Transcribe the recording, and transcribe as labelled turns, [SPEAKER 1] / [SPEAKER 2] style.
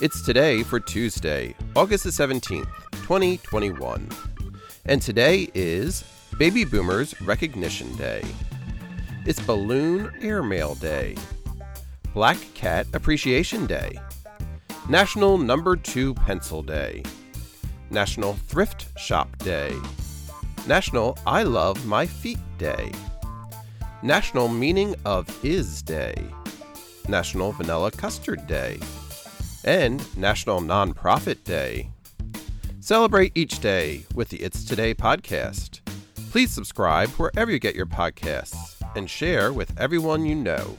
[SPEAKER 1] It's today for Tuesday, August the 17th, 2021. And today is Baby Boomers Recognition Day. It's Balloon Airmail Day, Black Cat Appreciation Day, National Number 2 Pencil Day, National Thrift Shop Day, National I Love My Feet Day, National Meaning of Is Day, National Vanilla Custard Day, and National Nonprofit Day. Celebrate each day with the It's Today podcast. Please subscribe wherever you get your podcasts and share with everyone you know.